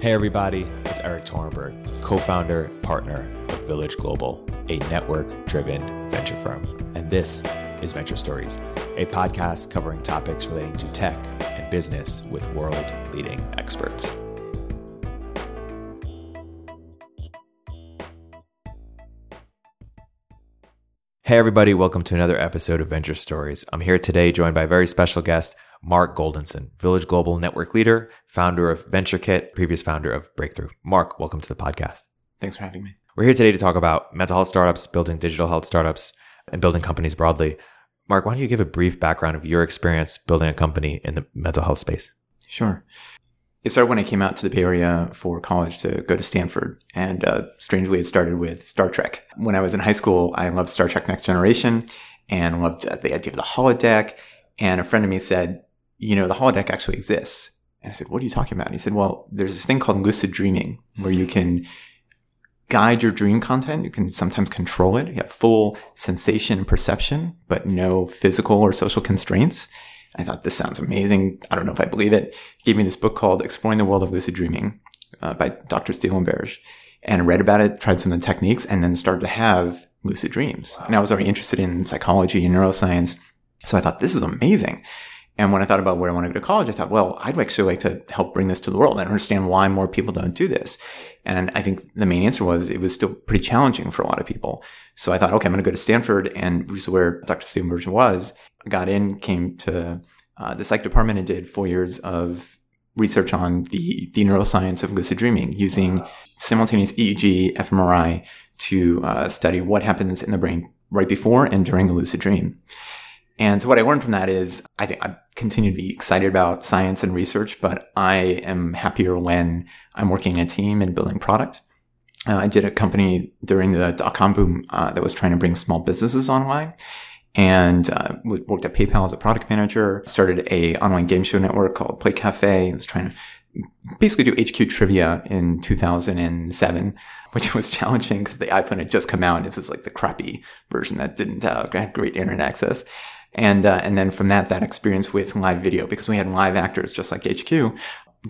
Hey, everybody, it's Erik Torenberg, co founder, partner of Village Global, a network driven venture firm. And this is Venture Stories, a podcast covering topics relating to tech and business with world leading experts. Hey, everybody, welcome to another episode of Venture Stories. I'm here today joined by a very special guest, Mark Goldenson, Village Global Network Leader, founder of VentureKit, previous founder of Breakthrough. Mark, welcome to the podcast. Thanks for having me. We're here today to talk about mental health startups, building digital health startups, and building companies broadly. Mark, why don't you give a brief background of your experience building a company in the mental health space? Sure. It started when I came out to the Bay Area for college to go to Stanford. And uh, strangely, it started with Star Trek. When I was in high school, I loved Star Trek Next Generation and loved uh, the idea of the holodeck. And a friend of me said, you know, the holodeck actually exists. And I said, what are you talking about? And he said, well, there's this thing called lucid dreaming where you can guide your dream content. You can sometimes control it. You have full sensation and perception, but no physical or social constraints. I thought this sounds amazing. I don't know if I believe it. He gave me this book called Exploring the World of Lucid Dreaming uh, by Dr. Stephen LaBerge. And I read about it, tried some of the techniques, and then started to have lucid dreams. And I was already interested in psychology and neuroscience. So I thought, this is amazing. And when I thought about where I want to go to college, I thought, well, I'd actually like to help bring this to the world and understand why more people don't do this. And I think the main answer was it was still pretty challenging for a lot of people. So I thought, okay, I'm going to go to Stanford, and which is where Dr. Stephen LaBerge was. I got in, came to uh, the psych department, and did four years of research on the the neuroscience of lucid dreaming using simultaneous EEG, fMRI to uh, study what happens in the brain right before and during a lucid dream. And so what I learned from that is I think I continue to be excited about science and research, but I am happier when I'm working in a team and building product. Uh, I did a company during the dot com boom uh, that was trying to bring small businesses online and uh, worked at PayPal as a product manager. Started a online game show network called Play Cafe. I was trying to basically do HQ trivia in 2007, which was challenging because the iPhone had just come out. And this was like the crappy version that didn't uh, have great internet access. And, uh, and then from that, that experience with live video, because we had live actors just like HQ,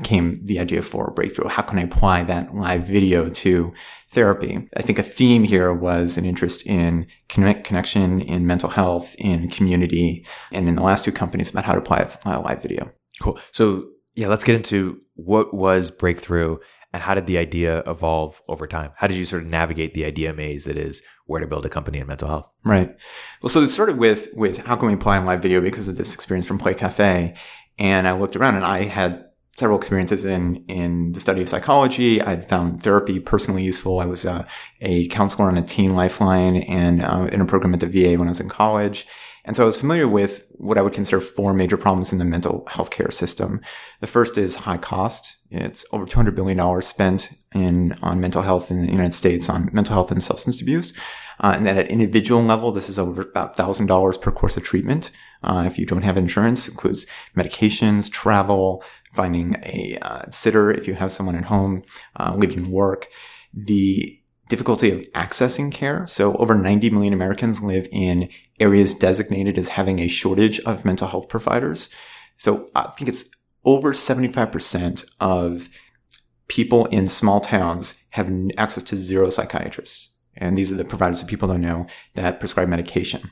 came the idea for a breakthrough. How can I apply that live video to therapy? I think a theme here was an interest in connect, connection, in mental health, in community, and in the last two companies about how to apply live video. Cool. So yeah, let's get into what was breakthrough and how did the idea evolve over time? How did you sort of navigate the idea maze that is where to build a company in mental health? Right. Well, so it started with with how can we apply in live video because of this experience from Play Cafe, and I looked around and I had several experiences in in the study of psychology. I'd found therapy personally useful. I was uh, a counselor on a teen lifeline and uh, in a program at the VA when I was in college. And so I was familiar with what I would consider four major problems in the mental health care system. The first is high cost. It's over $200 billion spent in, on mental health in the United States on mental health and substance abuse. Uh, and then at individual level, this is over about $1,000 per course of treatment. Uh, if you don't have insurance, includes medications, travel, finding a uh, sitter if you have someone at home, uh, leaving work. The difficulty of accessing care. So over 90 million Americans live in areas designated as having a shortage of mental health providers. So I think it's over 75% of people in small towns have access to zero psychiatrists. And these are the providers that people don't know that prescribe medication.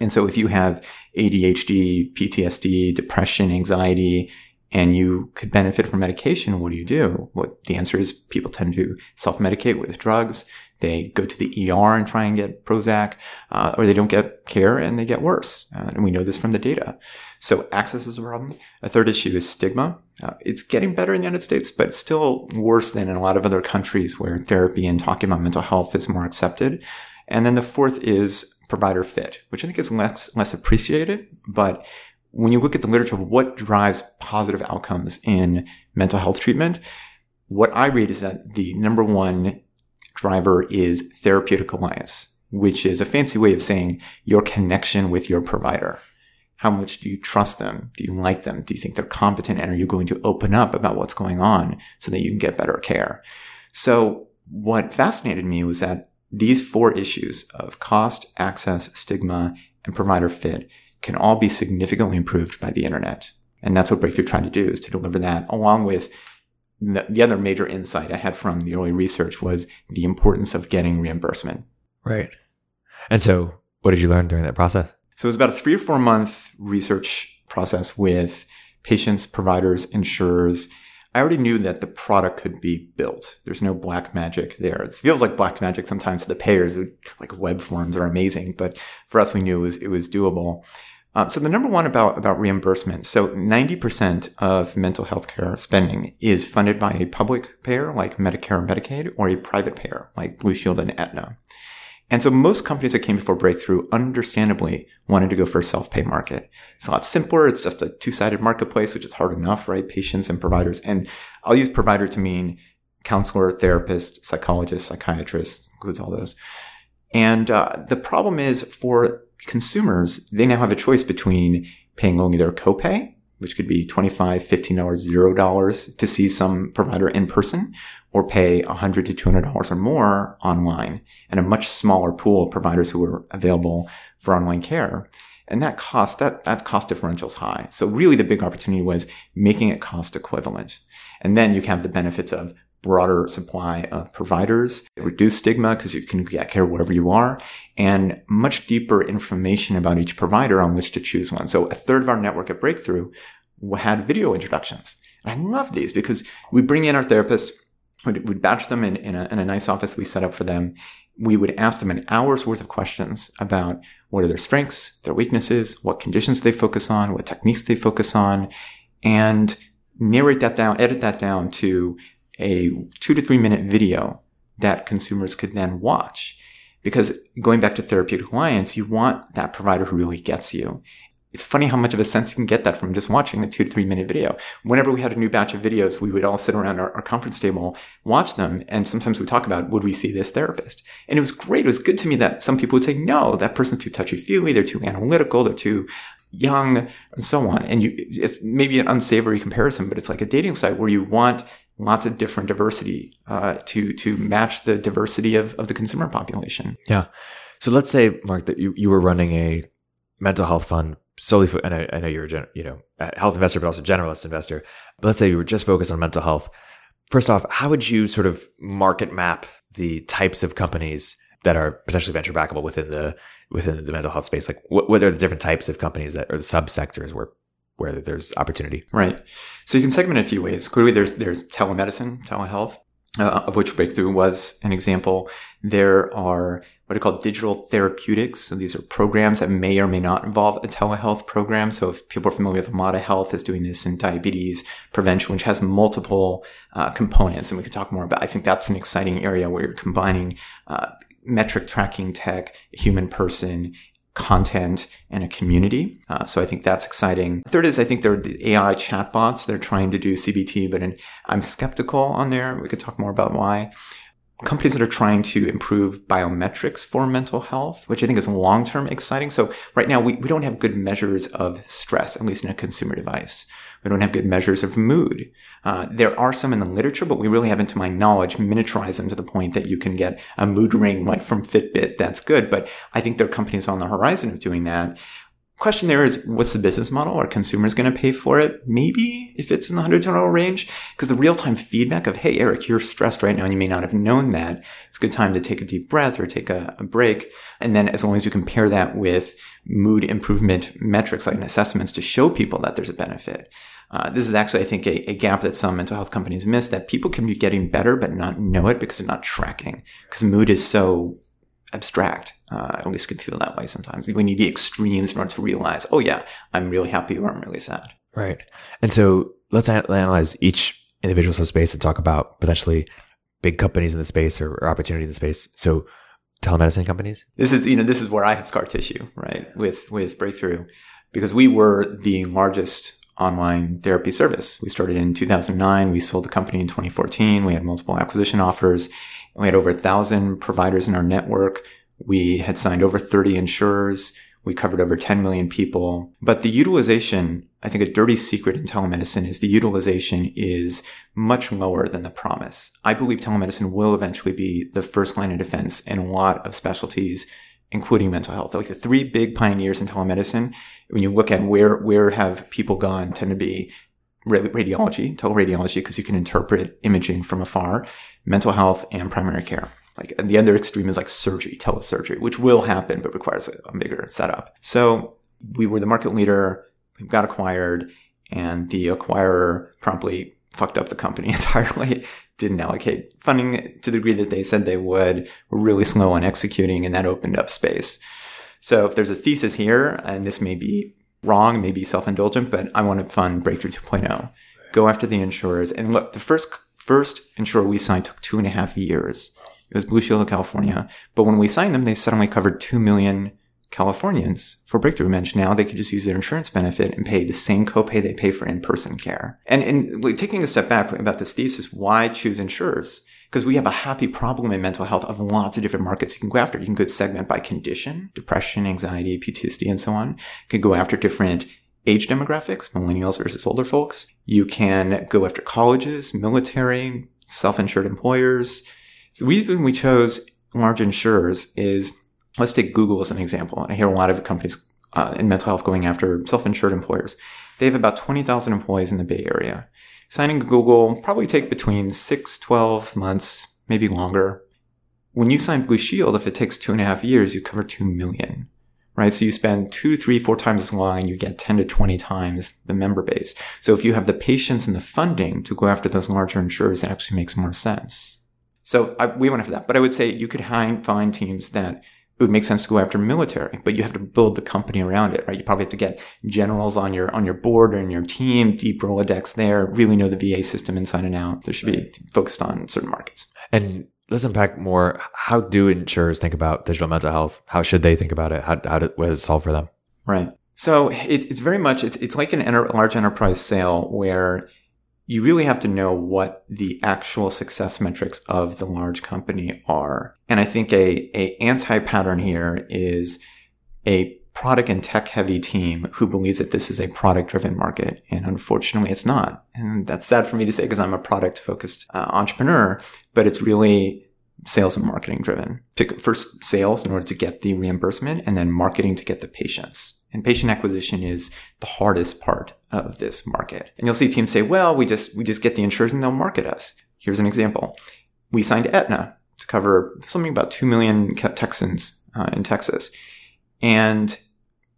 And so if you have ADHD, PTSD, depression, anxiety, and you could benefit from medication, what do you do? What the answer is people tend to self-medicate with drugs. They go to the ER and try and get Prozac, uh, or they don't get care and they get worse. Uh, and we know this from the data. So access is a problem. A third issue is stigma. Uh, it's getting better in the United States, but still worse than in a lot of other countries where therapy and talking about mental health is more accepted. And then the fourth is provider fit, which I think is less, less appreciated, but when you look at the literature of what drives positive outcomes in mental health treatment, what I read is that the number one driver is therapeutic alliance, which is a fancy way of saying your connection with your provider. How much do you trust them? Do you like them? Do you think they're competent? And are you going to open up about what's going on so that you can get better care? So what fascinated me was that these four issues of cost, access, stigma, and provider fit can all be significantly improved by the internet. And that's what Breakthrough tried to do is to deliver that along with the, the other major insight I had from the early research was the importance of getting reimbursement. Right. And so, what did you learn during that process? So it was about a three or four month research process with patients, providers, insurers. I already knew that the product could be built. There's no black magic there. It feels like black magic sometimes to the payers, like web forms are amazing, but for us, we knew it was, it was doable. Um, so the number one about, about reimbursement. So 90% of mental health care spending is funded by a public payer like Medicare and Medicaid or a private payer like Blue Shield and Aetna. And so most companies that came before Breakthrough understandably wanted to go for a self-pay market. It's a lot simpler. It's just a two-sided marketplace, which is hard enough, right? Patients and providers. And I'll use provider to mean counselor, therapist, psychologist, psychiatrist, includes all those. And uh, the problem is for consumers, they now have a choice between paying only their copay, which could be $25, $15, $0 to see some provider in person, or pay 100 to $200 or more online and a much smaller pool of providers who are available for online care. And that cost, that, that cost differential is high. So really the big opportunity was making it cost equivalent. And then you have the benefits of broader supply of providers, reduce stigma because you can get care wherever you are, and much deeper information about each provider on which to choose one. So a third of our network at Breakthrough had video introductions. And I love these because we bring in our therapist, we'd, batch them in, in a, in a nice office we set up for them. We would ask them an hour's worth of questions about what are their strengths, their weaknesses, what conditions they focus on, what techniques they focus on, and narrate that down, edit that down to a two to three minute video that consumers could then watch. Because going back to therapeutic alliance, you want that provider who really gets you it's funny how much of a sense you can get that from just watching a two to three minute video. Whenever we had a new batch of videos, we would all sit around our, our, conference table, watch them, and sometimes we talk about, would we see this therapist? And it was great. It was good to me that some people would say, no, that person's too touchy-feely, they're too analytical, they're too young, and so on. And you, it's maybe an unsavory comparison, but it's like a dating site where you want lots of different diversity uh, to to match the diversity of, of the consumer population. Yeah. So let's say, Mark, that you, you were running a mental health fund solely for, and I, I know you're a, you know, a health investor, but also a generalist investor. But let's say you were just focused on mental health. First off, how would you sort of market map the types of companies that are potentially venture backable within the within the mental health space? Like, what, what are the different types of companies that are the subsectors where where there's opportunity? Right. So you can segment a few ways. Clearly, there's there's telemedicine, telehealth, uh, of which Breakthrough was an example. There are what are called digital therapeutics. So these are programs that may or may not involve a telehealth program. So if people are familiar with Omada Health is doing this in diabetes prevention, which has multiple uh, components, and we could talk more about. I think that's an exciting area where you're combining uh, metric tracking tech, human person, content and a community. Uh, so I think that's exciting. Third is I think there are the AI chatbots. They're trying to do CBT, but in, I'm skeptical on there. We could talk more about why companies that are trying to improve biometrics for mental health, which I think is long term exciting. So right now we, we don't have good measures of stress, at least in a consumer device. We don't have good measures of mood. Uh, there are some in the literature, but we really haven't, to my knowledge, miniaturized them to the point that you can get a mood ring like from Fitbit. That's good. But I think there are companies on the horizon of doing that question there is what's the business model? Are consumers going to pay for it? Maybe if it's in the $100 range. Because the real time feedback of, hey, Erik, you're stressed right now and you may not have known that. It's a good time to take a deep breath or take a, a break. And then as long as you compare that with mood improvement metrics like assessments to show people that there's a benefit. Uh, this is actually, I think, a, a, gap that some mental health companies miss that people can be getting better but not know it because they're not tracking. Because mood is so abstract. Uh, I always could feel that way sometimes. We need the extremes in order to realize, oh yeah, I'm really happy or I'm really sad. Right. And so let's analyze each individual subspace and talk about potentially big companies in the space or, or opportunity in the space. So telemedicine companies. This is you know this is where I have scar tissue, right? With with Breakthrough, because we were the largest online therapy service. We started in 2009. We sold the company in 2014. We had multiple acquisition offers. We had over a thousand providers in our network. We had signed over 30 insurers. We covered over 10 million people. But the utilization, I think a dirty secret in telemedicine is the utilization is much lower than the promise. I believe telemedicine will eventually be the first line of defense in a lot of specialties, including mental health. Like the three big pioneers in telemedicine, when you look at where, where have people gone tend to be radiology, teleradiology, because you can interpret imaging from afar, mental health, and primary care. Like the other extreme is like surgery, telesurgery, which will happen but requires a, a bigger setup. So we were the market leader. We got acquired, and the acquirer promptly fucked up the company entirely. Didn't allocate funding to the degree that they said they would. Were really slow on executing, and that opened up space. So if there's a thesis here, and this may be wrong, maybe self-indulgent, but I want to fund Breakthrough 2.0. Go after the insurers. And look, the first first insurer we signed took two and a half years. It was Blue Shield of California. But when we signed them, they suddenly covered 2 million Californians for breakthrough image. Now they could just use their insurance benefit and pay the same copay they pay for in-person care. And, and taking a step back about this thesis, why choose insurers? Because we have a happy problem in mental health of lots of different markets you can go after. You can go segment by condition, depression, anxiety, PTSD, and so on. You can go after different age demographics, millennials versus older folks. You can go after colleges, military, self-insured employers. The reason we chose large insurers is let's take Google as an example. I hear a lot of companies uh, in mental health going after self-insured employers. They have about 20,000 employees in the Bay Area. Signing Google probably take between 6, 12 months, maybe longer. When you sign Blue Shield, if it takes two and a half years, you cover 2 million, right? So you spend two, three, four times as long and you get 10 to 20 times the member base. So if you have the patience and the funding to go after those larger insurers, it actually makes more sense. So I, we went after that. But I would say you could find teams that it would make sense to go after military, but you have to build the company around it, right? You probably have to get generals on your on your board or in your team, deep Rolodex there, really know the VA system inside and out. There should be focused on certain markets. And let's unpack more. How do insurers think about digital mental health? How should they think about it? How, how do, what does it solve for them? Right. So it, it's very much, it's, it's like an enter, large enterprise sale where you really have to know what the actual success metrics of the large company are. And I think a, a anti-pattern here is a product and tech heavy team who believes that this is a product driven market. And unfortunately, it's not. And that's sad for me to say because I'm a product focused uh, entrepreneur, but it's really sales and marketing driven. First sales in order to get the reimbursement and then marketing to get the patients. And patient acquisition is the hardest part of this market. And you'll see teams say, well, we just, we just get the insurers and they'll market us. Here's an example. We signed Aetna to cover something about 2 million Texans uh, in Texas. And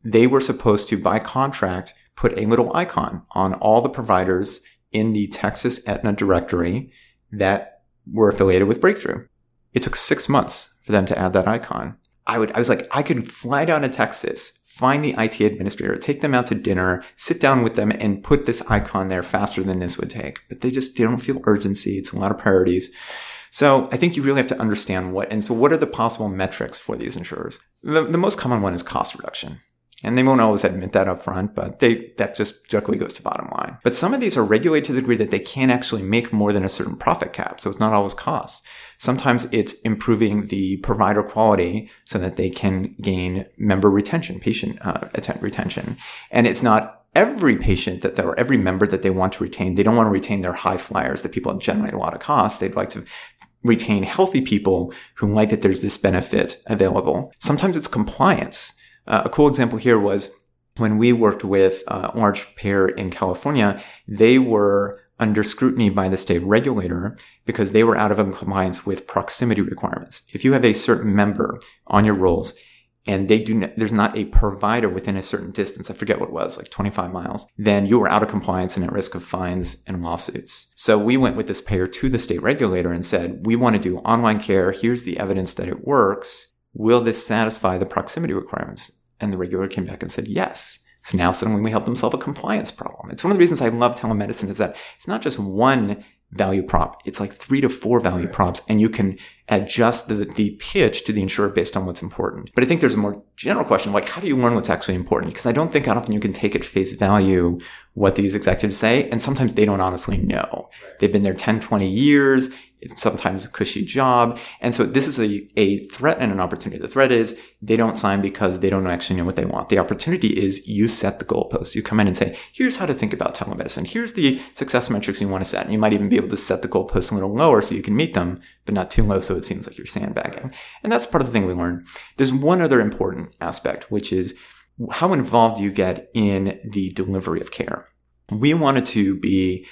they were supposed to, by contract, put a little icon on all the providers in the Texas Aetna directory that were affiliated with Breakthrough. It took six months for them to add that icon. I would, I was like, I could fly down to Texas, find the IT administrator, take them out to dinner, sit down with them and put this icon there faster than this would take. But they just they don't feel urgency. It's a lot of priorities. So I think you really have to understand what, and so what are the possible metrics for these insurers? The, the most common one is cost reduction. And they won't always admit that up front, but they, that just directly goes to bottom line. But some of these are regulated to the degree that they can't actually make more than a certain profit cap. So it's not always cost. Sometimes it's improving the provider quality so that they can gain member retention, patient uh, retention. And it's not every patient that or every member that they want to retain. They don't want to retain their high flyers, the people that generate a lot of costs. They'd like to retain healthy people who like that there's this benefit available. Sometimes it's compliance. Uh, a cool example here was when we worked with a large payer in California, they were under scrutiny by the state regulator because they were out of compliance with proximity requirements. If you have a certain member on your rolls and they do there's not a provider within a certain distance, I forget what it was, like 25 miles, then you are out of compliance and at risk of fines and lawsuits. So we went with this payer to the state regulator and said, we want to do online care. Here's the evidence that it works will this satisfy the proximity requirements? And the regulator came back and said, yes. So now suddenly we help them solve a compliance problem. It's one of the reasons I love telemedicine is that it's not just one value prop. It's like three to four value props and you can adjust the, the pitch to the insurer based on what's important. But I think there's a more general question, like how do you learn what's actually important? Because I don't think often you can take at face value what these executives say. And sometimes they don't honestly know. They've been there 10, 20 years. It's sometimes a cushy job. And so this is a, a threat and an opportunity. The threat is they don't sign because they don't actually know what they want. The opportunity is you set the goalposts. You come in and say, here's how to think about telemedicine. Here's the success metrics you want to set. And you might even be able to set the goalposts a little lower so you can meet them, but not too low so it seems like you're sandbagging. And that's part of the thing we learned. There's one other important aspect, which is how involved you get in the delivery of care? we wanted to be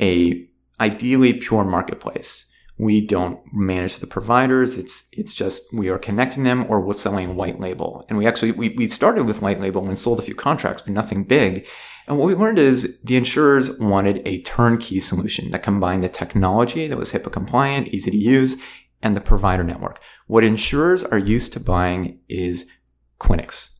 a ideally pure marketplace. We don't manage the providers. It's, it's just we are connecting them or we're selling white label. And we actually, we, we started with white label and sold a few contracts, but nothing big. And what we learned is the insurers wanted a turnkey solution that combined the technology that was HIPAA compliant, easy to use, and the provider network. What insurers are used to buying is clinics.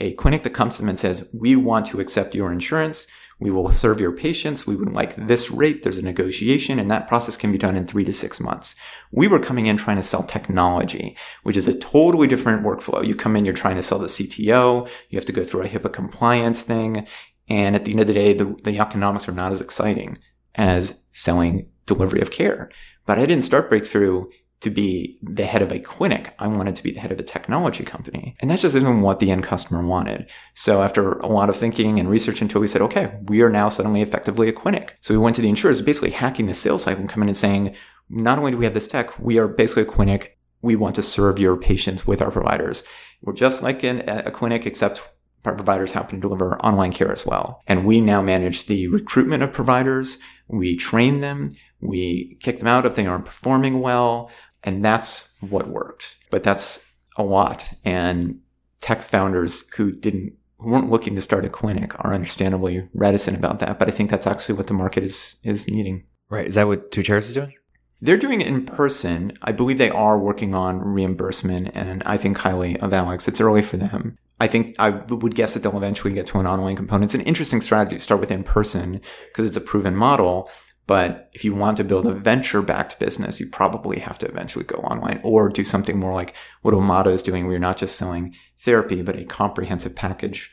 A clinic that comes to them and says, we want to accept your insurance. We will serve your patients. We would like this rate. There's a negotiation and that process can be done in three to six months. We were coming in trying to sell technology, which is a totally different workflow. You come in, you're trying to sell the CTO. You have to go through a HIPAA compliance thing. And at the end of the day, the, the economics are not as exciting as selling delivery of care. But I didn't start Breakthrough to be the head of a clinic. I wanted to be the head of a technology company. And that's just even what the end customer wanted. So after a lot of thinking and research until we said, okay, we are now suddenly effectively a clinic. So we went to the insurers, basically hacking the sales cycle and coming in and saying, not only do we have this tech, we are basically a clinic. We want to serve your patients with our providers. We're just like in a clinic, except our providers happen to deliver online care as well. And we now manage the recruitment of providers. We train them. We kick them out if they aren't performing well. And that's what worked. But that's a lot. And tech founders who didn't, who weren't looking to start a clinic are understandably reticent about that. But I think that's actually what the market is, is needing. Right. Is that what Two Chairs is doing? They're doing it in person. I believe they are working on reimbursement and I think highly of Alex. It's early for them. I think I would guess that they'll eventually get to an online component. It's an interesting strategy to start with in person because it's a proven model. But if you want to build a venture backed business, you probably have to eventually go online or do something more like what Omada is doing, where you're not just selling therapy, but a comprehensive package,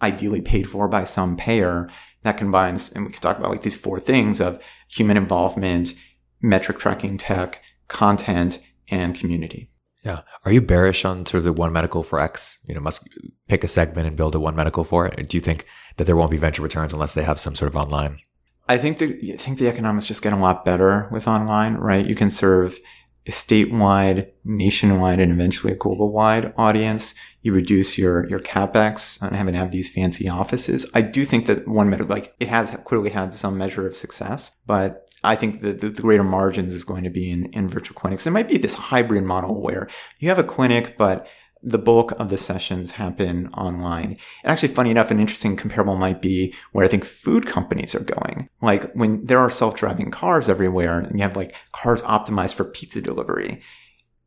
ideally paid for by some payer that combines, and we can talk about like these four things of human involvement, metric tracking tech, content, and community. Yeah. Are you bearish on sort of the one medical for X? You know, must pick a segment and build a one medical for it. Do you think that there won't be venture returns unless they have some sort of online I think the I think the economics just get a lot better with online, right? You can serve a statewide, nationwide, and eventually a global wide audience. You reduce your your capex on having to have these fancy offices. I do think that one measure, like it has clearly had some measure of success, but I think the, the, the, greater margins is going to be in, in virtual clinics. There might be this hybrid model where you have a clinic, but the bulk of the sessions happen online. And actually, funny enough, an interesting comparable might be where I think food companies are going. Like when there are self-driving cars everywhere and you have like cars optimized for pizza delivery,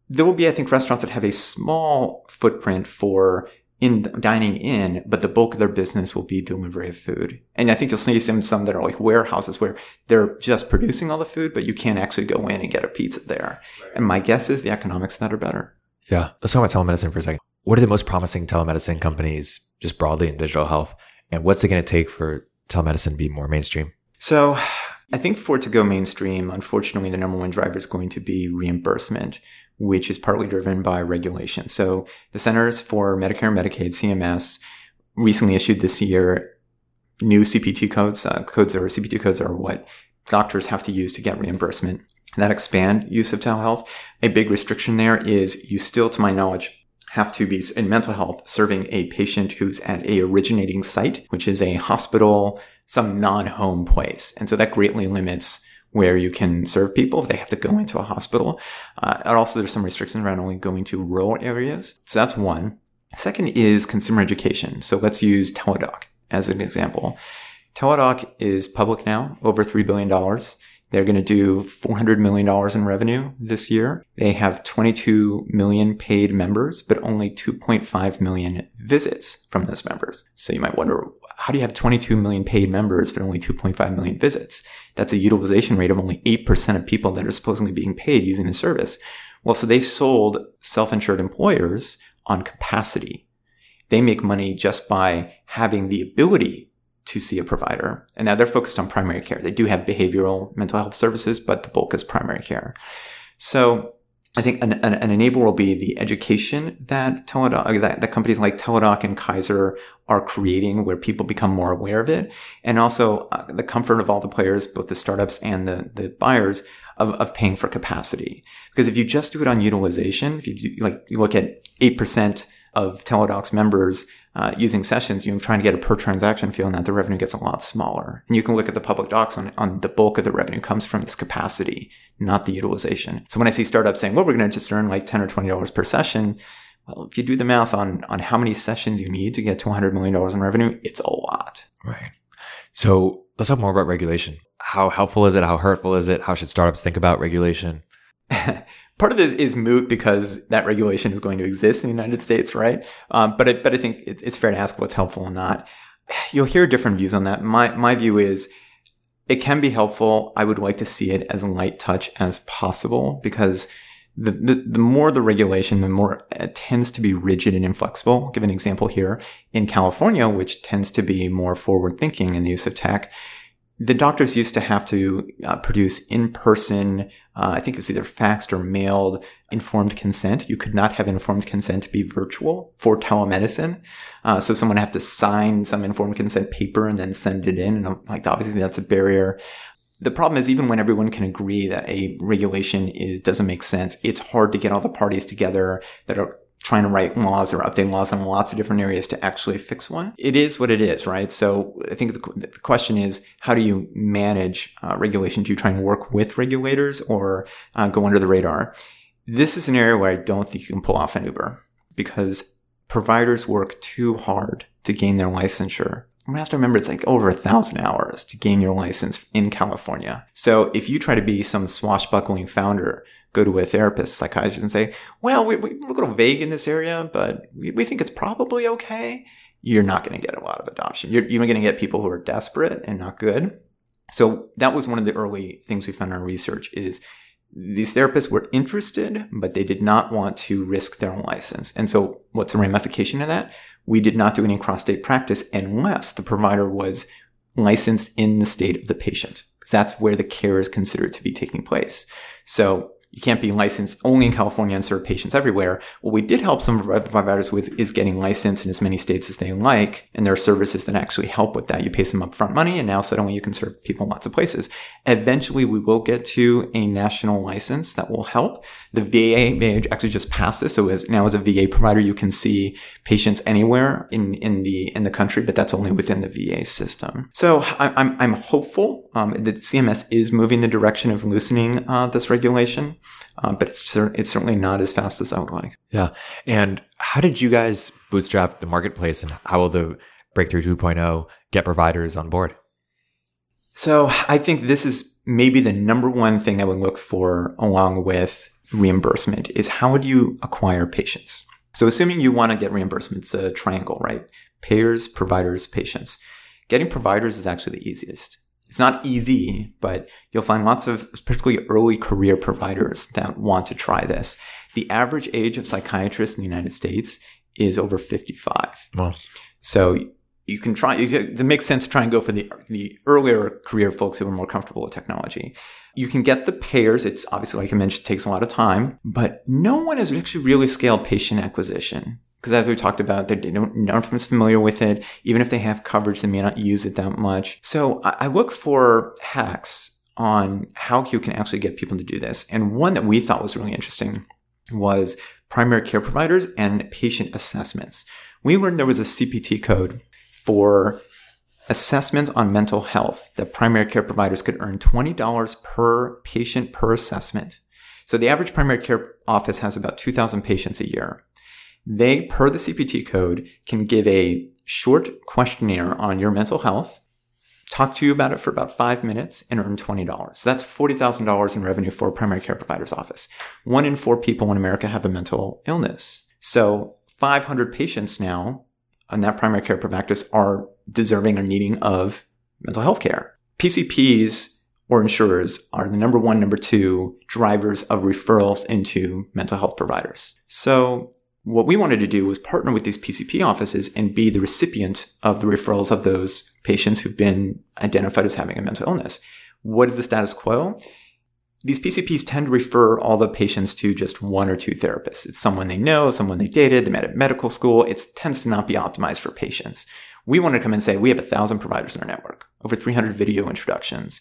there will be, I think, restaurants that have a small footprint for in dining in, but the bulk of their business will be delivery of food. And I think you'll see some, some that are like warehouses where they're just producing all the food, but you can't actually go in and get a pizza there. Right. And my guess is the economics of that are better. Yeah. Let's talk about telemedicine for a second. What are the most promising telemedicine companies just broadly in digital health? And what's it going to take for telemedicine to be more mainstream? So I think for it to go mainstream, unfortunately, the number one driver is going to be reimbursement, which is partly driven by regulation. So the Centers for Medicare and Medicaid, CMS, recently issued this year new CPT codes. Uh, codes or CPT codes are what doctors have to use to get reimbursement that expand use of telehealth. A big restriction there is you still, to my knowledge, have to be in mental health serving a patient who's at a originating site, which is a hospital, some non-home place. And so that greatly limits where you can serve people if they have to go into a hospital. Uh, and also there's some restrictions around only going to rural areas. So that's one. Second is consumer education. So let's use Teladoc as an example. Teladoc is public now, over $3 billion. They're going to do $400 million in revenue this year. They have 22 million paid members, but only 2.5 million visits from those members. So you might wonder, how do you have 22 million paid members, but only 2.5 million visits? That's a utilization rate of only 8% of people that are supposedly being paid using the service. Well, so they sold self-insured employers on capacity. They make money just by having the ability to see a provider. And now they're focused on primary care. They do have behavioral mental health services, but the bulk is primary care. So I think an, an, an enabler will be the education that Teladoc, that, that companies like Teladoc and Kaiser are creating where people become more aware of it. And also uh, the comfort of all the players, both the startups and the, the buyers of, of paying for capacity. Because if you just do it on utilization, if you do, like, you look at 8% of Teladocs members uh, using sessions, you know, trying to get a per transaction fee on that, the revenue gets a lot smaller. And you can look at the public docs on, on the bulk of the revenue comes from this capacity, not the utilization. So when I see startups saying, well, we're going to just earn like 10 or $20 per session, well, if you do the math on, on how many sessions you need to get to $100 million in revenue, it's a lot. Right. So let's talk more about regulation. How helpful is it? How hurtful is it? How should startups think about regulation? part of this is moot because that regulation is going to exist in the United States, right? Um, but I, but I think it's fair to ask what's helpful and not. You'll hear different views on that. My my view is it can be helpful. I would like to see it as light touch as possible because the, the, the more the regulation, the more it tends to be rigid and inflexible. I'll give an example here. In California, which tends to be more forward thinking in the use of tech, the doctors used to have to uh, produce in-person, uh, I think it was either faxed or mailed informed consent. You could not have informed consent be virtual for telemedicine. Uh, so someone have to sign some informed consent paper and then send it in. And like, obviously that's a barrier. The problem is even when everyone can agree that a regulation is, doesn't make sense, it's hard to get all the parties together that are trying to write laws or update laws in lots of different areas to actually fix one. It is what it is, right? So I think the, the question is, how do you manage uh, regulation? Do you try and work with regulators or uh, go under the radar? This is an area where I don't think you can pull off an Uber because providers work too hard to gain their licensure. You have to remember it's like over a thousand hours to gain your license in California. So if you try to be some swashbuckling founder go to a therapist, psychiatrist, and say, well, we, we, are a little vague in this area, but we, we think it's probably okay, you're not going to get a lot of adoption. You're even going to get people who are desperate and not good. So that was one of the early things we found in our research is these therapists were interested, but they did not want to risk their own license. And so what's the ramification of that? We did not do any cross-state practice unless the provider was licensed in the state of the patient. Because that's where the care is considered to be taking place. So you can't be licensed only in California and serve patients everywhere. What we did help some providers with is getting licensed in as many states as they like. And there are services that actually help with that. You pay some upfront money and now suddenly you can serve people in lots of places. Eventually we will get to a national license that will help. The VA, actually just passed this. So as now as a VA provider, you can see patients anywhere in, in the, in the country, but that's only within the VA system. So I, I'm, I'm hopeful, um, that CMS is moving the direction of loosening, uh, this regulation. Um, but it's it's certainly not as fast as I would like. Yeah. And how did you guys bootstrap the marketplace, and how will the Breakthrough 2.0 get providers on board? So I think this is maybe the number one thing I would look for along with reimbursement is how do you acquire patients? So assuming you want to get reimbursement, it's a triangle, right? Payers, providers, patients. Getting providers is actually the easiest. It's not easy, but you'll find lots of particularly early career providers that want to try this. The average age of psychiatrists in the United States is over 55. Wow. So you can try, it makes sense to try and go for the, the earlier career folks who are more comfortable with technology. You can get the payers. It's obviously, like I mentioned, takes a lot of time, but no one has actually really scaled patient acquisition because as we talked about, they don't, is familiar with it. Even if they have coverage, they may not use it that much. So I, I look for hacks on how you can actually get people to do this. And one that we thought was really interesting was primary care providers and patient assessments. We learned there was a CPT code for assessment on mental health that primary care providers could earn $20 per patient per assessment. So the average primary care office has about 2,000 patients a year. They, per the CPT code, can give a short questionnaire on your mental health, talk to you about it for about five minutes, and earn $20. So that's $40,000 in revenue for a primary care provider's office. One in four people in America have a mental illness. So 500 patients now on that primary care practice are deserving or needing of mental health care. PCPs or insurers are the number one, number two drivers of referrals into mental health providers. So what we wanted to do was partner with these PCP offices and be the recipient of the referrals of those patients who've been identified as having a mental illness. What is the status quo? These PCPs tend to refer all the patients to just one or two therapists. It's someone they know, someone they dated, they met at medical school. It tends to not be optimized for patients. We want to come and say, we have a thousand providers in our network, over 300 video introductions.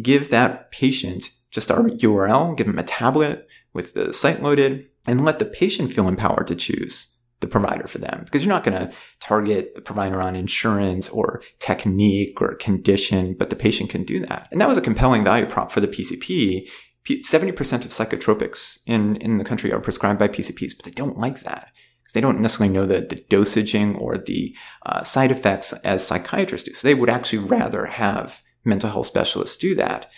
Give that patient just our URL, give them a tablet with the site loaded, and let the patient feel empowered to choose the provider for them because you're not going to target the provider on insurance or technique or condition, but the patient can do that. And that was a compelling value prop for the PCP. 70% of psychotropics in, in the country are prescribed by PCPs, but they don't like that. They don't necessarily know the, the dosaging or the uh, side effects as psychiatrists do. So they would actually rather have mental health specialists do that.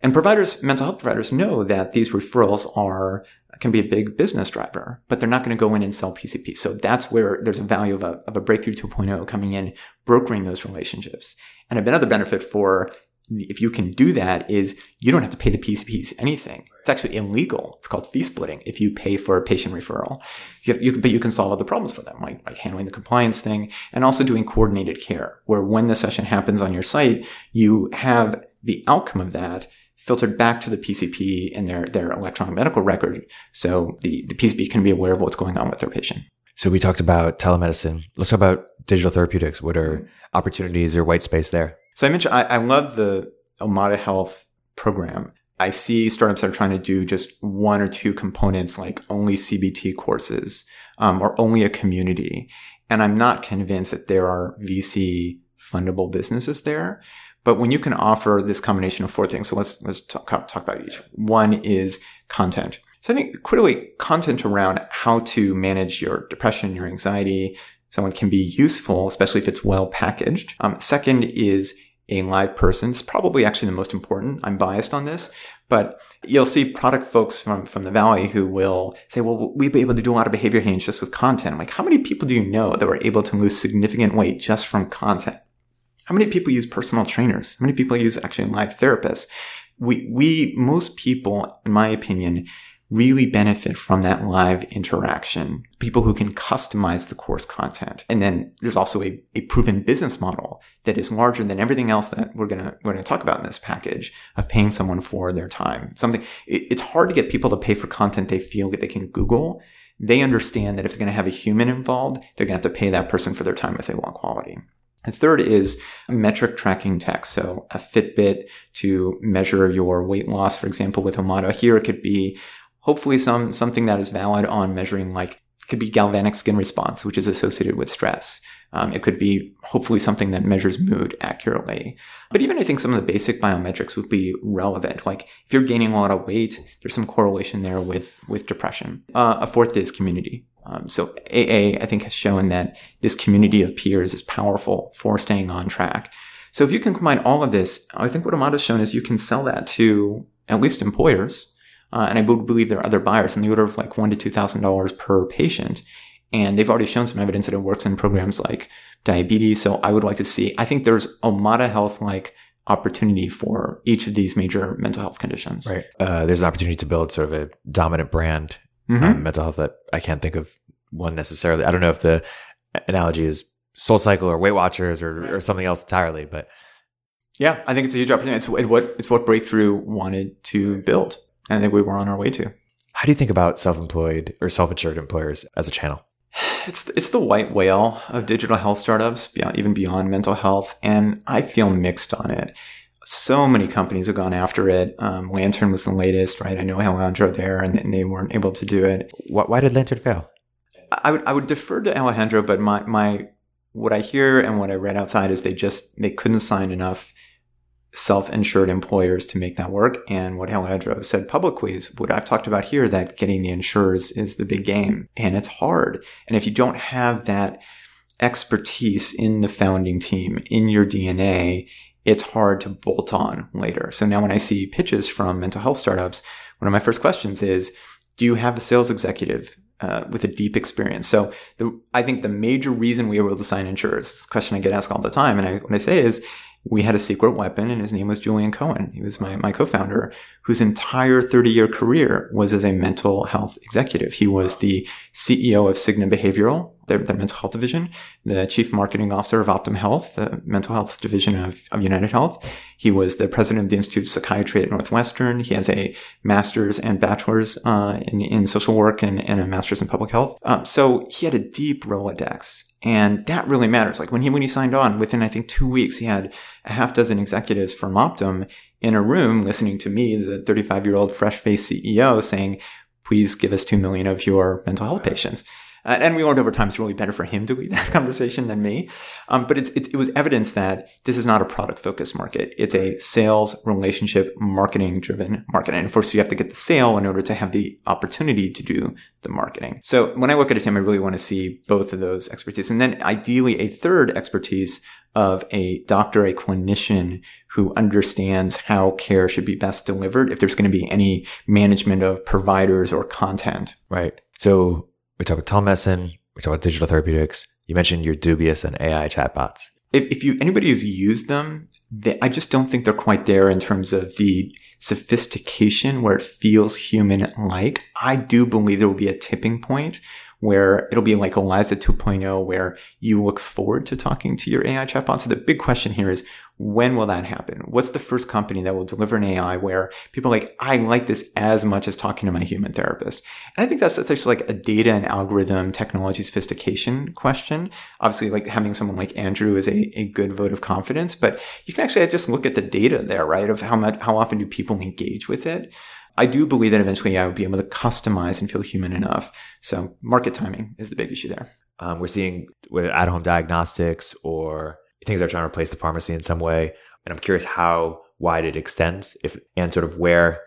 And providers, mental health providers know that these referrals are can be a big business driver, but they're not going to go in and sell PCP. So that's where there's a value of a, of a breakthrough 2.0 coming in, brokering those relationships. And another benefit for if you can do that is you don't have to pay the PCPs anything. It's actually illegal. It's called fee splitting if you pay for a patient referral. You, have, you but you can solve other problems for them, like, like handling the compliance thing and also doing coordinated care, where when the session happens on your site, you have the outcome of that filtered back to the PCP in their, their electronic medical record. So the, the PCP can be aware of what's going on with their patient. So we talked about telemedicine. Let's talk about digital therapeutics. What are opportunities or white space there? So I mentioned I, I love the Omada Health program. I see startups that are trying to do just one or two components, like only CBT courses um, or only a community. And I'm not convinced that there are VC fundable businesses there. But when you can offer this combination of four things, so let's let's talk, talk about each. One is content. So I think clearly content around how to manage your depression, your anxiety, someone can be useful, especially if it's well packaged. Um, second is a live person. It's probably actually the most important. I'm biased on this, but you'll see product folks from, from the Valley who will say, well, we'd be able to do a lot of behavior change just with content. I'm like, how many people do you know that were able to lose significant weight just from content? How many people use personal trainers? How many people use actually live therapists? We, we, most people, in my opinion, really benefit from that live interaction. People who can customize the course content. And then there's also a, a proven business model that is larger than everything else that we're going to, we're going to talk about in this package of paying someone for their time. Something, it, it's hard to get people to pay for content they feel that they can Google. They understand that if they're going to have a human involved, they're going to have to pay that person for their time if they want quality. The third is metric tracking tech. So a Fitbit to measure your weight loss, for example, with Omada. Here it could be hopefully some, something that is valid on measuring like, could be galvanic skin response, which is associated with stress. Um, it could be hopefully something that measures mood accurately. But even I think some of the basic biometrics would be relevant. Like if you're gaining a lot of weight, there's some correlation there with, with depression. Uh, a fourth is community. Um, so AA, I think, has shown that this community of peers is powerful for staying on track. So if you can combine all of this, I think what Omada's shown is you can sell that to at least employers. Uh, and I would believe there are other buyers in the order of like one to two thousand dollars per patient. And they've already shown some evidence that it works in programs like diabetes. So I would like to see, I think there's Omada Health like opportunity for each of these major mental health conditions. Right. Uh, there's an opportunity to build sort of a dominant brand mm-hmm. um, mental health that I can't think of one necessarily. I don't know if the analogy is Soul Cycle or Weight Watchers or, or something else entirely, but yeah, I think it's a huge opportunity. It's what it's what Breakthrough wanted to build, and I think we were on our way to. How do you think about self-employed or self-insured employers as a channel? It's it's the white whale of digital health startups, beyond, even beyond mental health, and I feel mixed on it so many companies have gone after it. Um, Lantern was the latest, right? I know Alejandro there, and, and they weren't able to do it. Why did Lantern fail? I would I would defer to Alejandro, but my my what I hear and what I read outside is they just they couldn't sign enough self-insured employers to make that work. And what Alejandro said publicly is what I've talked about here that getting the insurers is the big game, and it's hard. And if you don't have that expertise in the founding team in your DNA it's hard to bolt on later. So now when I see pitches from mental health startups, one of my first questions is, do you have a sales executive uh, with a deep experience? So the, I think the major reason we were able to sign insurers, this question I get asked all the time, and I, what I say is, we had a secret weapon and his name was Julian Cohen. He was my, my co-founder whose entire 30 year career was as a mental health executive. He was the CEO of Cigna Behavioral, their, the mental health division, the chief marketing officer of Optum Health, the mental health division of, of United Health. He was the president of the Institute of Psychiatry at Northwestern. He has a master's and bachelor's uh, in, in social work and, and a master's in public health. Um, so he had a deep Rolodex and that really matters. Like when he, when he signed on, within I think two weeks, he had a half dozen executives from Optum in a room listening to me, the 35 year old fresh faced CEO saying, please give us 2 million of your mental health patients. Uh, and we learned over time it's really better for him to lead that conversation than me. Um, but it's, it, it was evidence that this is not a product focused market. It's a sales, relationship, marketing driven market. And of course, you have to get the sale in order to have the opportunity to do the marketing. So when I look at a team, I really want to see both of those expertise. And then ideally a third expertise of a doctor, a clinician who understands how care should be best delivered if there's going to be any management of providers or content. Right. So we talk about telemedicine, we talk about digital therapeutics. You mentioned your dubious and AI chatbots. If, if you anybody who's used them, they, I just don't think they're quite there in terms of the sophistication where it feels human like. I do believe there will be a tipping point where it'll be like Eliza 2.0, where you look forward to talking to your AI chatbot. So the big question here is, when will that happen? What's the first company that will deliver an AI where people are like, I like this as much as talking to my human therapist? And I think that's, that's actually like a data and algorithm technology sophistication question. Obviously, like having someone like Andrew is a, a good vote of confidence, but you can actually just look at the data there, right? Of how much, how often do people engage with it? I do believe that eventually I would be able to customize and feel human enough. So market timing is the big issue there. Um, we're seeing with at-home diagnostics or things that are trying to replace the pharmacy in some way. And I'm curious how wide it extends if and sort of where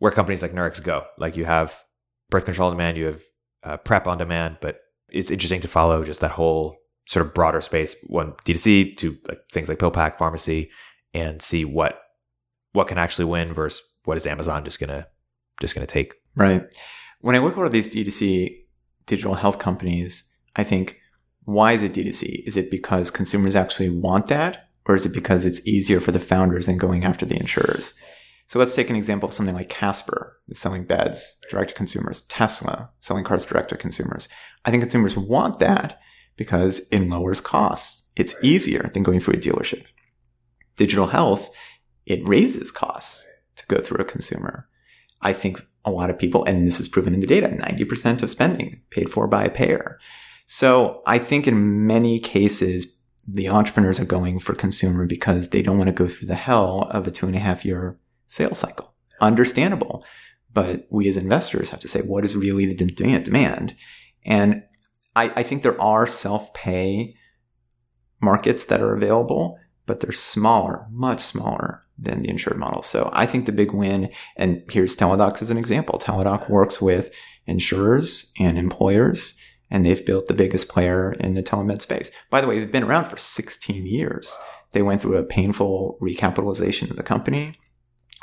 where companies like Nurx go. Like you have birth control on demand, you have uh, PrEP on demand, but it's interesting to follow just that whole sort of broader space, one D2C to like things like PillPack, pharmacy, and see what what can actually win versus what is Amazon just gonna just gonna take? Right. When I look at these D2C digital health companies, I think, why is it D2C? Is it because consumers actually want that? Or is it because it's easier for the founders than going after the insurers? So let's take an example of something like Casper, selling beds direct to consumers, Tesla selling cars direct to consumers. I think consumers want that because it lowers costs. It's easier than going through a dealership. Digital health, it raises costs go through a consumer. I think a lot of people, and this is proven in the data, 90% of spending paid for by a payer. So I think in many cases, the entrepreneurs are going for consumer because they don't want to go through the hell of a two and a half year sales cycle. Understandable. But we as investors have to say, what is really the demand? And I, I think there are self pay markets that are available, but they're smaller, much smaller than the insured model. So I think the big win, and here's Teladoc as an example. Teladoc works with insurers and employers, and they've built the biggest player in the telemed space. By the way, they've been around for 16 years. They went through a painful recapitalization of the company.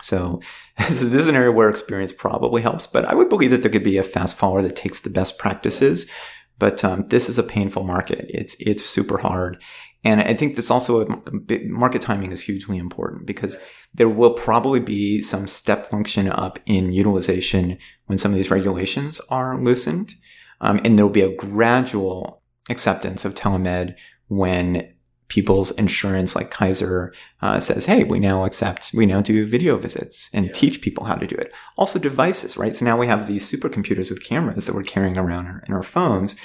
So this is an area where experience probably helps, but I would believe that there could be a fast follower that takes the best practices. But um, this is a painful market. It's it's super hard, and I think that's also a, bit, market timing is hugely important because there will probably be some step function up in utilization when some of these regulations are loosened. Um, and there'll be a gradual acceptance of telemed when people's insurance like Kaiser uh, says, hey, we now accept, we now do video visits and yeah. teach people how to do it. Also devices, right? So now we have these supercomputers with cameras that we're carrying around in our phones.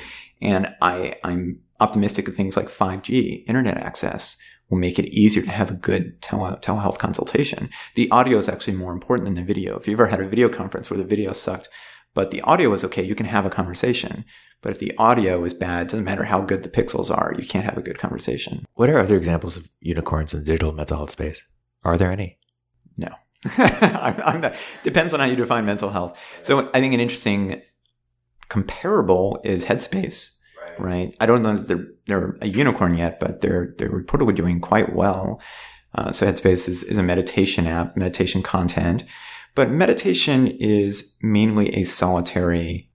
And I, I'm optimistic of things like 5G, internet access will make it easier to have a good tele- telehealth consultation. The audio is actually more important than the video. If you've ever had a video conference where the video sucked, but the audio is okay, you can have a conversation. But if the audio is bad, doesn't matter how good the pixels are, you can't have a good conversation. What are other examples of unicorns in the digital mental health space? Are there any? No. I'm, I'm not, depends on how you define mental health. So I think an interesting comparable is Headspace right? I don't know that they're, they're a unicorn yet, but they're, they're reportedly doing quite well. Uh, so Headspace is, is a meditation app, meditation content, but meditation is mainly a solitary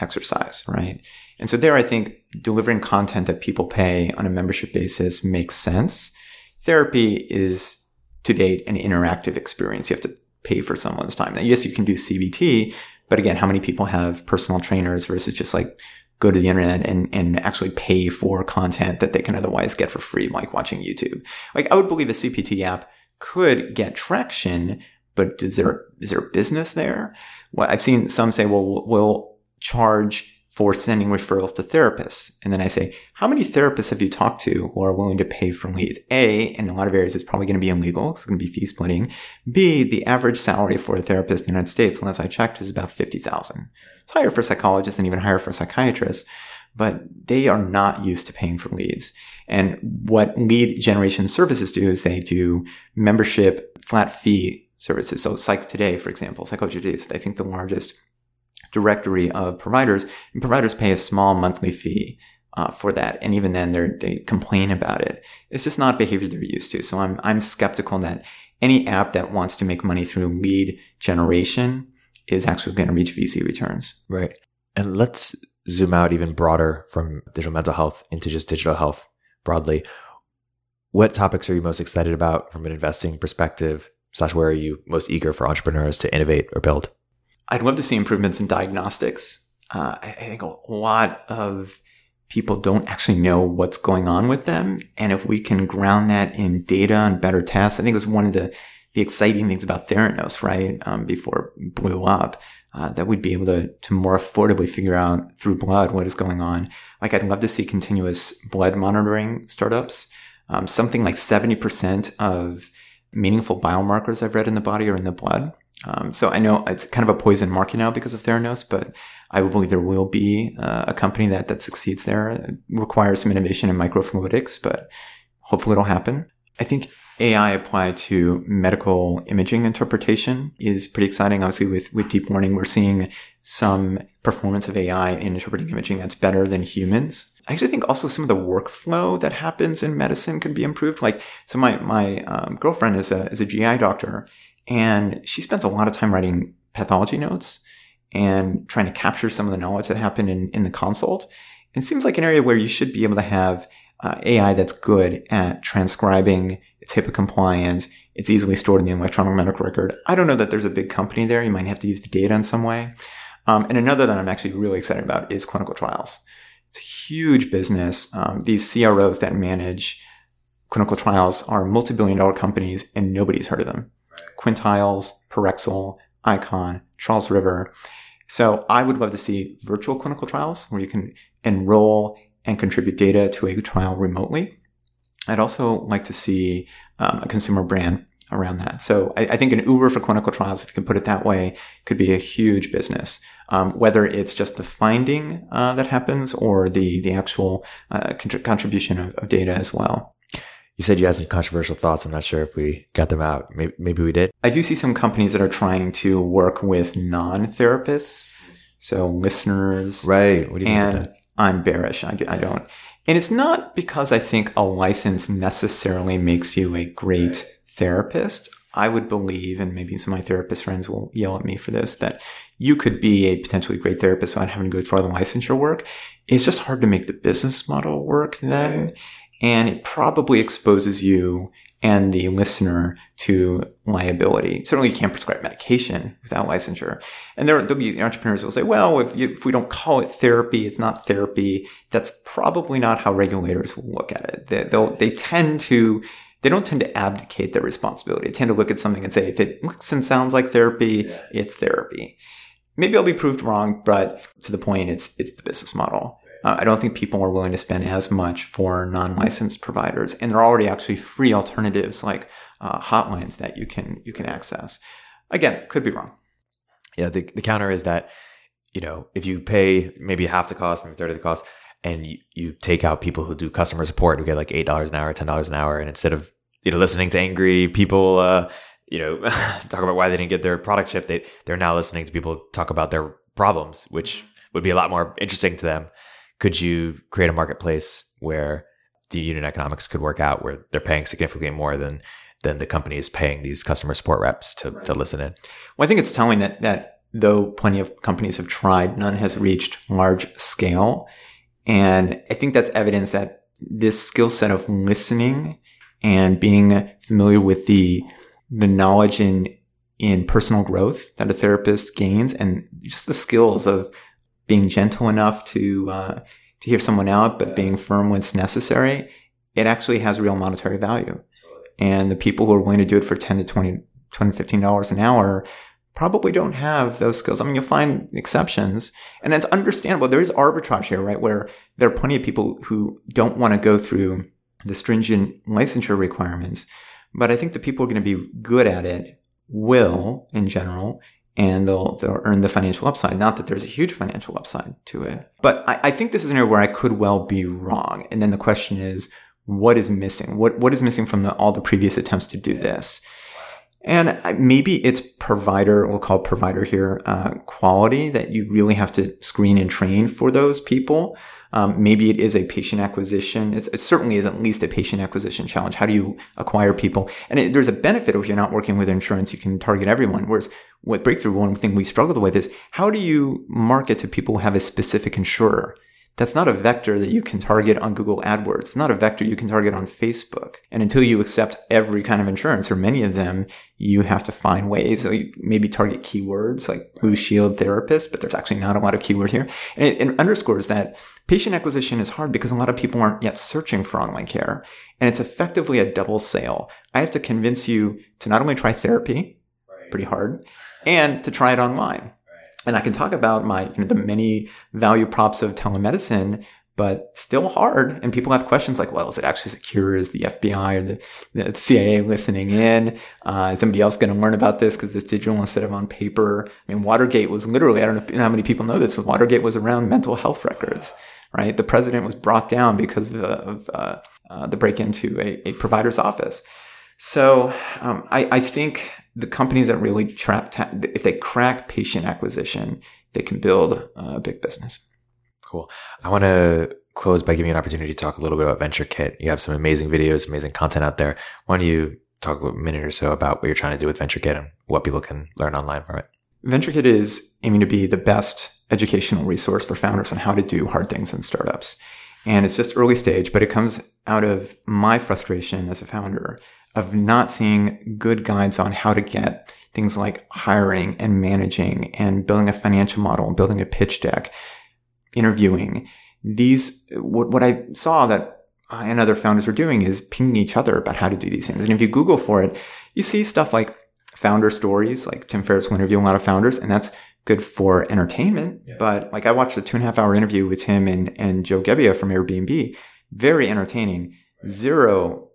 exercise, right? And so there, I think delivering content that people pay on a membership basis makes sense. Therapy is to date an interactive experience. You have to pay for someone's time. Now, yes, you can do CBT, but again, how many people have personal trainers versus just like go to the internet and, and actually pay for content that they can otherwise get for free, like watching YouTube. Like I would believe a CBT app could get traction, but is there, is there business there? Well, I've seen some say, well, we'll charge for sending referrals to therapists. And then I say, how many therapists have you talked to who are willing to pay for leads? A, in a lot of areas, it's probably going to be illegal. It's going to be fee splitting. B, the average salary for a therapist in the United States, unless I checked, is about 50,000. It's higher for psychologists and even higher for psychiatrists. but they are not used to paying for leads. And what lead generation services do is they do membership flat fee services. So Psych Today, for example, Psychology Today is, I think, the largest directory of providers, and providers pay a small monthly fee uh, for that. And even then, they they complain about it. It's just not behavior they're used to. So I'm I'm skeptical that any app that wants to make money through lead generation is actually going to reach VC returns. Right. And let's zoom out even broader from digital mental health into just digital health broadly. What topics are you most excited about from an investing perspective? Slash, where are you most eager for entrepreneurs to innovate or build? I'd love to see improvements in diagnostics. Uh, I think a lot of people don't actually know what's going on with them. And if we can ground that in data and better tests, I think it was one of the, the exciting things about Theranos, right? Um, before it blew up, uh, that we'd be able to, to more affordably figure out through blood what is going on. Like I'd love to see continuous blood monitoring startups. Um, something like 70% of meaningful biomarkers I've read in the body are in the blood. Um, so I know it's kind of a poison market now because of Theranos, but I believe there will be uh, a company that that succeeds there. It requires some innovation in microfluidics, but hopefully it'll happen. I think AI applied to medical imaging interpretation is pretty exciting. Obviously, with with deep learning, we're seeing some performance of AI in interpreting imaging that's better than humans. I actually think also some of the workflow that happens in medicine could be improved. Like, so my my um, girlfriend is a is a GI doctor, and she spends a lot of time writing pathology notes and trying to capture some of the knowledge that happened in, in the consult. It seems like an area where you should be able to have uh, AI that's good at transcribing, it's HIPAA compliant, it's easily stored in the electronic medical record. I don't know that there's a big company there. You might have to use the data in some way. Um, and another that I'm actually really excited about is clinical trials. It's a huge business. Um, these CROs that manage clinical trials are multi-billion dollar companies and nobody's heard of them. Quintiles, Parexel, Icon, Charles River. So I would love to see virtual clinical trials where you can enroll and contribute data to a trial remotely. I'd also like to see um, a consumer brand around that. So I, I, think an Uber for clinical trials, if you can put it that way, could be a huge business. Um, whether it's just the finding uh, that happens or the the actual uh, contribution of, of data as well. You said you had some controversial thoughts. I'm not sure if we got them out. Maybe, maybe we did. I do see some companies that are trying to work with non-therapists, so listeners. Right. What do you and I'm bearish. I, I don't. And it's not because I think a license necessarily makes you a great therapist. I would believe, and maybe some of my therapist friends will yell at me for this, that you could be a potentially great therapist without having to go through all the licensure work. It's just hard to make the business model work then and it probably exposes you and the listener to liability. Certainly, you can't prescribe medication without licensure. And there, will be entrepreneurs who will say, well, if, you, if we don't call it therapy, it's not therapy. That's probably not how regulators will look at it. They, they'll, they tend to, they don't tend to abdicate their responsibility. They tend to look at something and say, if it looks and sounds like therapy, yeah. it's therapy. Maybe I'll be proved wrong, but to the point, it's, it's the business model. Uh, I don't think people are willing to spend as much for non-licensed providers, and there are already actually free alternatives like uh, hotlines that you can you can access. Again, could be wrong. Yeah, the, the counter is that you know if you pay maybe half the cost, maybe third of the cost, and you, you take out people who do customer support who get like eight dollars an hour, ten dollars an hour, and instead of you know listening to angry people. Uh, you know, talk about why they didn't get their product shipped. They they're now listening to people talk about their problems, which would be a lot more interesting to them could you create a marketplace where the unit economics could work out where they're paying significantly more than than the company is paying these customer support reps to, right. to listen in. Well, I think it's telling that that though plenty of companies have tried, none has reached large scale. And I think that's evidence that this skill set of listening and being familiar with the the knowledge in in personal growth that a therapist gains and just the skills of being gentle enough to uh, to hear someone out, but being firm when it's necessary, it actually has real monetary value. And the people who are willing to do it for 10 to 20, 20 15 dollars an hour probably don't have those skills. I mean, you'll find exceptions and it's understandable. There is arbitrage here, right? Where there are plenty of people who don't want to go through the stringent licensure requirements. But I think the people who are going to be good at it will in general and they'll they'll earn the financial upside. Not that there's a huge financial upside to it, but I, I think this is an area where I could well be wrong. And then the question is, what is missing? What what is missing from the, all the previous attempts to do this? And maybe it's provider, we'll call provider here, uh, quality that you really have to screen and train for those people. Um, maybe it is a patient acquisition. It's, it certainly is at least a patient acquisition challenge. How do you acquire people? And it, there's a benefit if you're not working with insurance, you can target everyone. Whereas with Breakthrough, one thing we struggled with is how do you market to people who have a specific insurer? That's not a vector that you can target on Google AdWords. It's not a vector you can target on Facebook. And until you accept every kind of insurance or many of them, you have to find ways. So you maybe target keywords like Blue Shield therapist, but there's actually not a lot of keyword here. And it, it underscores that patient acquisition is hard because a lot of people aren't yet searching for online care. And it's effectively a double sale. I have to convince you to not only try therapy, pretty hard, and to try it online. And I can talk about my, you know, the many value props of telemedicine, but still hard. And people have questions like, well, is it actually secure? Is the FBI or the, the CIA listening in? Uh, is somebody else going to learn about this because it's digital instead of on paper? I mean, Watergate was literally, I don't know how many people know this, but Watergate was around mental health records, right? The president was brought down because of, of uh, uh, the break into a, a, provider's office. So um, I, I think the companies that really trap, if they crack patient acquisition, they can build a big business. Cool. I want to close by giving you an opportunity to talk a little bit about VentureKit. You have some amazing videos, amazing content out there. Why don't you talk a minute or so about what you're trying to do with VentureKit and what people can learn online from it? VentureKit is aiming to be the best educational resource for founders on how to do hard things in startups. And it's just early stage, but it comes out of my frustration as a founder of not seeing good guides on how to get things like hiring and managing and building a financial model and building a pitch deck, interviewing. These, what, what I saw that I and other founders were doing is pinging each other about how to do these things. And if you Google for it, you see stuff like founder stories, like Tim Ferriss will interview a lot of founders, and that's good for entertainment. Yeah. But like I watched a two and a half hour interview with him and, and Joe Gebbia from Airbnb. Very entertaining. Zero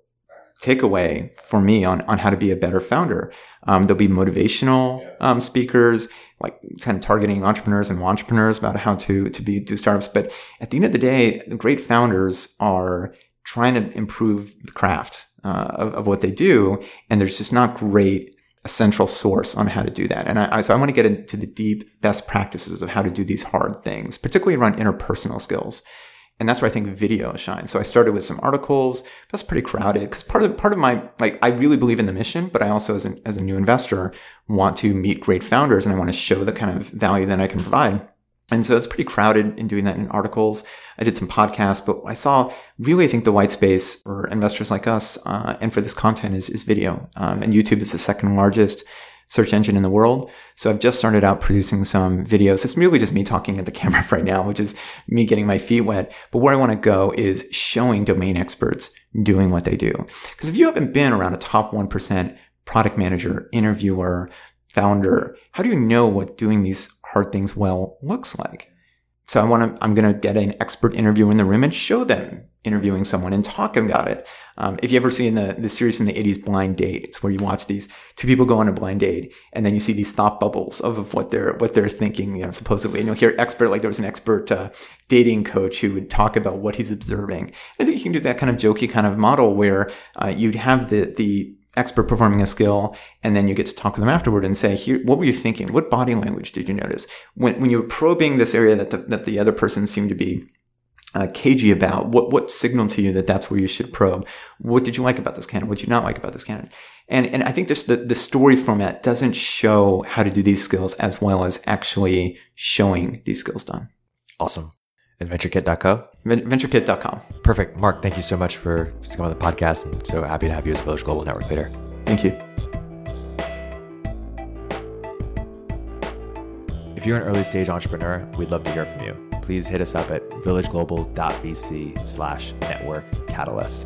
takeaway for me on, on how to be a better founder. Um, there'll be motivational um, speakers, like kind of targeting entrepreneurs and entrepreneurs about how to to be do startups. But at the end of the day, the great founders are trying to improve the craft uh, of, of what they do, and there's just not great a central source on how to do that. And I, so I want to get into the deep best practices of how to do these hard things, particularly around interpersonal skills. And that's where I think video shines. So I started with some articles. That's pretty crowded because part of part of my like I really believe in the mission, but I also as a, as a new investor want to meet great founders and I want to show the kind of value that I can provide. And so it's pretty crowded in doing that in articles. I did some podcasts, but I saw really, I think the white space for investors like us, uh, and for this content is, is video. Um, and YouTube is the second largest search engine in the world. So I've just started out producing some videos. It's really just me talking at the camera right now, which is me getting my feet wet. But where I want to go is showing domain experts doing what they do. Because if you haven't been around a top 1% product manager, interviewer, founder, how do you know what doing these hard things well looks like? So I want to, I'm going to get an expert interview in the room and show them interviewing someone and talk about it. Um, if you ever seen the, the series from the 80s, Blind Date, it's where you watch these two people go on a blind date and then you see these thought bubbles of, of what they're, what they're thinking, you know, supposedly. And you'll hear expert, like there was an expert, uh, dating coach who would talk about what he's observing. I think you can do that kind of jokey kind of model where, uh, you'd have the, the, expert performing a skill and then you get to talk to them afterward and say here what were you thinking? What body language did you notice? When, when you were probing this area that the, that the other person seemed to be uh, cagey about what what signaled to you that that's where you should probe? What did you like about this candidate? What did you not like about this candidate? And and i think this the, the story format doesn't show how to do these skills as well as actually showing these skills done. Awesome and venturekit.co venturekit.com perfect. Mark thank you so much for coming on the podcast and so happy to have you as a village global network leader. Thank you. If you're an early stage entrepreneur we'd love to hear from you. Please hit us up at villageglobal.vc slash network catalyst.